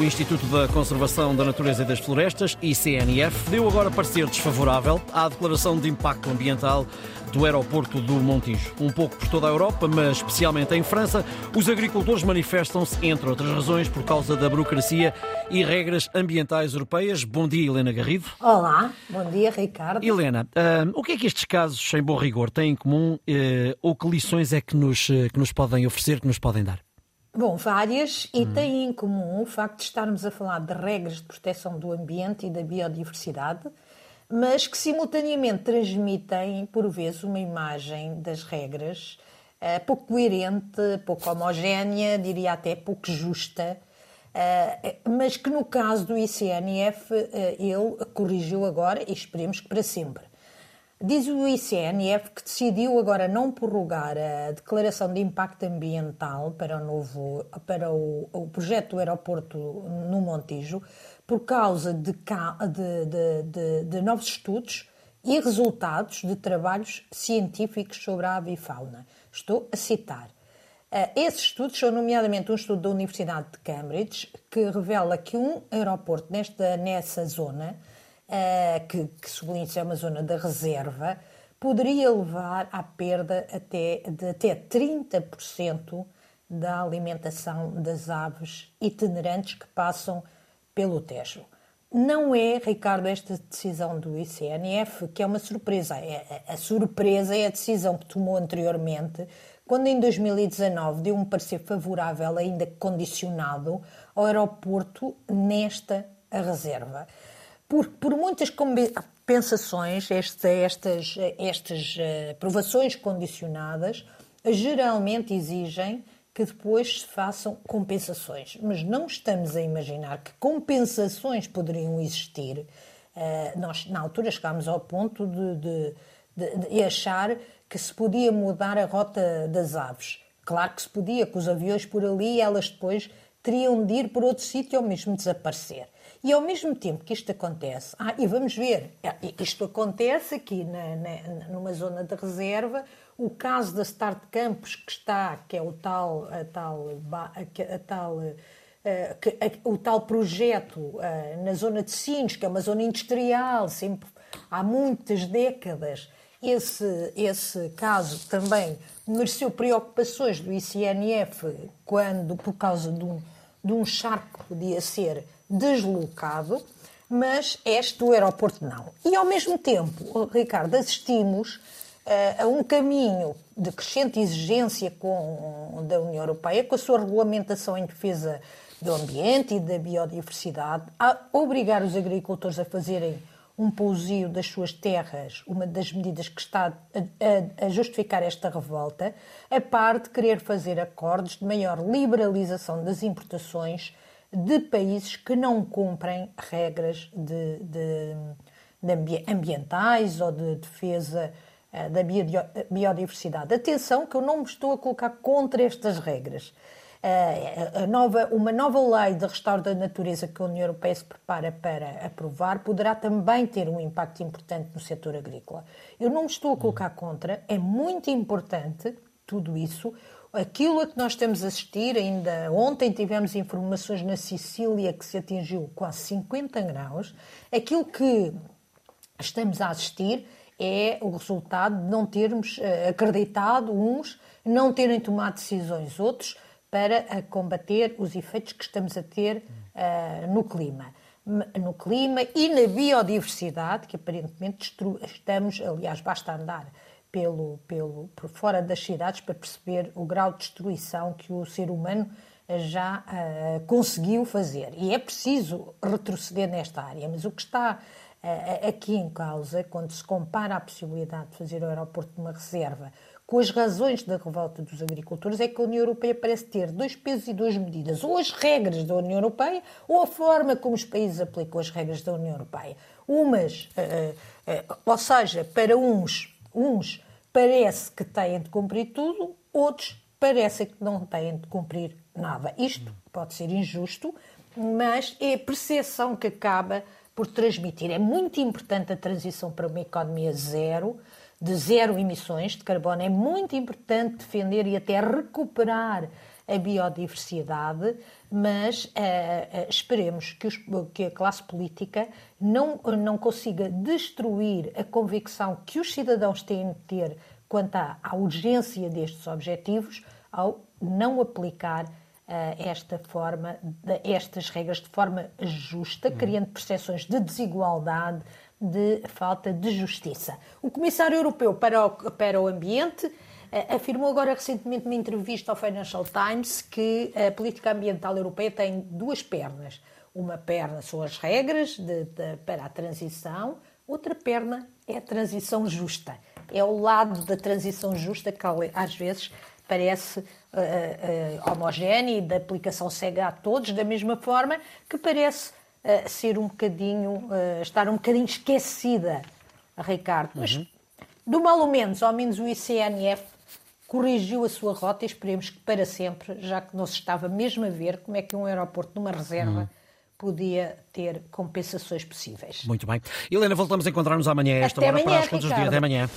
O Instituto da Conservação da Natureza e das Florestas, ICNF, deu agora parecer desfavorável à declaração de impacto ambiental do aeroporto do Montijo. Um pouco por toda a Europa, mas especialmente em França, os agricultores manifestam-se, entre outras razões, por causa da burocracia e regras ambientais europeias. Bom dia, Helena Garrido. Olá, bom dia, Ricardo. Helena, uh, o que é que estes casos, em bom rigor, têm em comum uh, ou que lições é que nos, uh, que nos podem oferecer, que nos podem dar? Bom, várias, e hum. têm em comum o facto de estarmos a falar de regras de proteção do ambiente e da biodiversidade, mas que simultaneamente transmitem, por vezes, uma imagem das regras uh, pouco coerente, pouco homogénea, diria até pouco justa, uh, mas que no caso do ICNF uh, ele corrigiu agora e esperemos que para sempre. Diz o ICNF que decidiu agora não prorrogar a declaração de impacto ambiental para o novo para o, o projeto do aeroporto no Montijo por causa de, de, de, de, novos estudos e resultados de trabalhos científicos sobre a avifauna. Estou a citar. Eh, esses estudos são, nomeadamente, um estudo da Universidade de Cambridge que revela que um aeroporto nesta, nessa zona uh, que, que sublinha é uma zona da reserva, poderia levar à perda até, de até 30% da alimentação das aves itinerantes que passam pelo Tejo. Não é, Ricardo, esta decisão do ICNF que é uma surpresa. É, a surpresa é a decisão que tomou anteriormente, quando em 2019 deu um parecer favorável, ainda condicionado, ao aeroporto nesta reserva por, por muitas compensações, esta, estas, estas uh, aprovações condicionadas geralmente exigem que depois se façam compensações. Mas não estamos a imaginar que compensações poderiam existir. Uh, nós, na altura, chegámos ao ponto de, de, de, de, achar que se podia mudar a rota das aves. Claro que se podia, com os aviões por ali, elas depois teriam de ir por outro sítio ou mesmo desaparecer. E ao mesmo tempo que isto acontece, ah, e vamos ver, é, isto acontece aqui na, na, numa zona de reserva, o caso da Start Campus, que está, que é o tal, a tal, a, tal que, a, o tal projeto uh, na zona de Sines, que é uma zona industrial, sempre há muitas décadas, esse, esse caso também mereceu preocupações do ICNF quando, por causa de um, de um charco que podia ser deslocado, mas este do aeroporto não. E ao mesmo tempo, Ricardo, assistimos uh, a um caminho de crescente exigência com, da União Europeia, com a sua regulamentação em defesa do ambiente e da biodiversidade, a obrigar os agricultores a fazerem um pousio das suas terras, uma das medidas que está a, a, a, justificar esta revolta, a par de querer fazer acordos de maior liberalização das importações de países que não cumprem regras de, de, de ambientais ou de defesa uh, da biodiversidade. Atenção que eu não me estou a colocar contra estas regras. Uh, nova, uma nova lei de restauro da natureza que a União Europeia se prepara para aprovar poderá também ter um impacto importante no setor agrícola. Eu não me estou a colocar contra, é muito importante tudo isso aquilo a que nós estamos a assistir, ainda ontem tivemos informações na Sicília que se atingiu quase 50 graus, aquilo que estamos a assistir é o resultado de não termos uh, acreditado uns, não terem tomado decisões outros para combater os efeitos que estamos a ter uh, no clima. No clima e na biodiversidade, que aparentemente estamos, aliás, basta andar pelo, pelo, por fora das cidades para perceber o grau de destruição que o ser humano eh, já uh, conseguiu fazer. E é preciso retroceder nesta área, mas o que está uh, aqui em causa, quando se compara a possibilidade de fazer o aeroporto de uma reserva com as razões da revolta dos agricultores, é que a União Europeia parece ter dois pesos e duas medidas, ou as regras da União Europeia, ou a forma como os países aplicam as regras da União Europeia. Umas, uh, ou seja, para uns Uns parece que têm de cumprir tudo, outros parecem que não têm de cumprir nada. Isto pode ser injusto, mas é a percepção que acaba por transmitir. É muito importante a transição para uma economia zero, de zero emissões de carbono. É muito importante defender e até recuperar a biodiversidade, mas uh, esperemos que, os, que, a classe política não, não consiga destruir a convicção que os cidadãos têm de ter quanto à, à urgência destes objetivos ao não aplicar uh, esta forma, de, estas regras de forma justa, uhum. criando percepções de desigualdade, de falta de justiça. O Comissário Europeu para o, para o Ambiente afirmou agora recentemente numa entrevista ao Financial Times que a política ambiental europeia tem duas pernas. Uma perna são as regras de, de, para a transição, outra perna é a transição justa. É o lado da transição justa que às vezes parece uh, uh, homogéneo e da aplicação cega a todos, da mesma forma que parece uh, ser um bocadinho, estar um bocadinho esquecida, Ricardo. Mas, uhum. do mal ou menos, ao menos o ICNF corrigiu a sua rota e esperemos que para sempre, já que não se estava mesmo a ver como é que um aeroporto numa reserva. Uhum podia ter compensações possíveis. Muito bem. Helena, voltamos a encontrar-nos amanhã a esta Até hora amanhã, para as contas do dia. Até amanhã.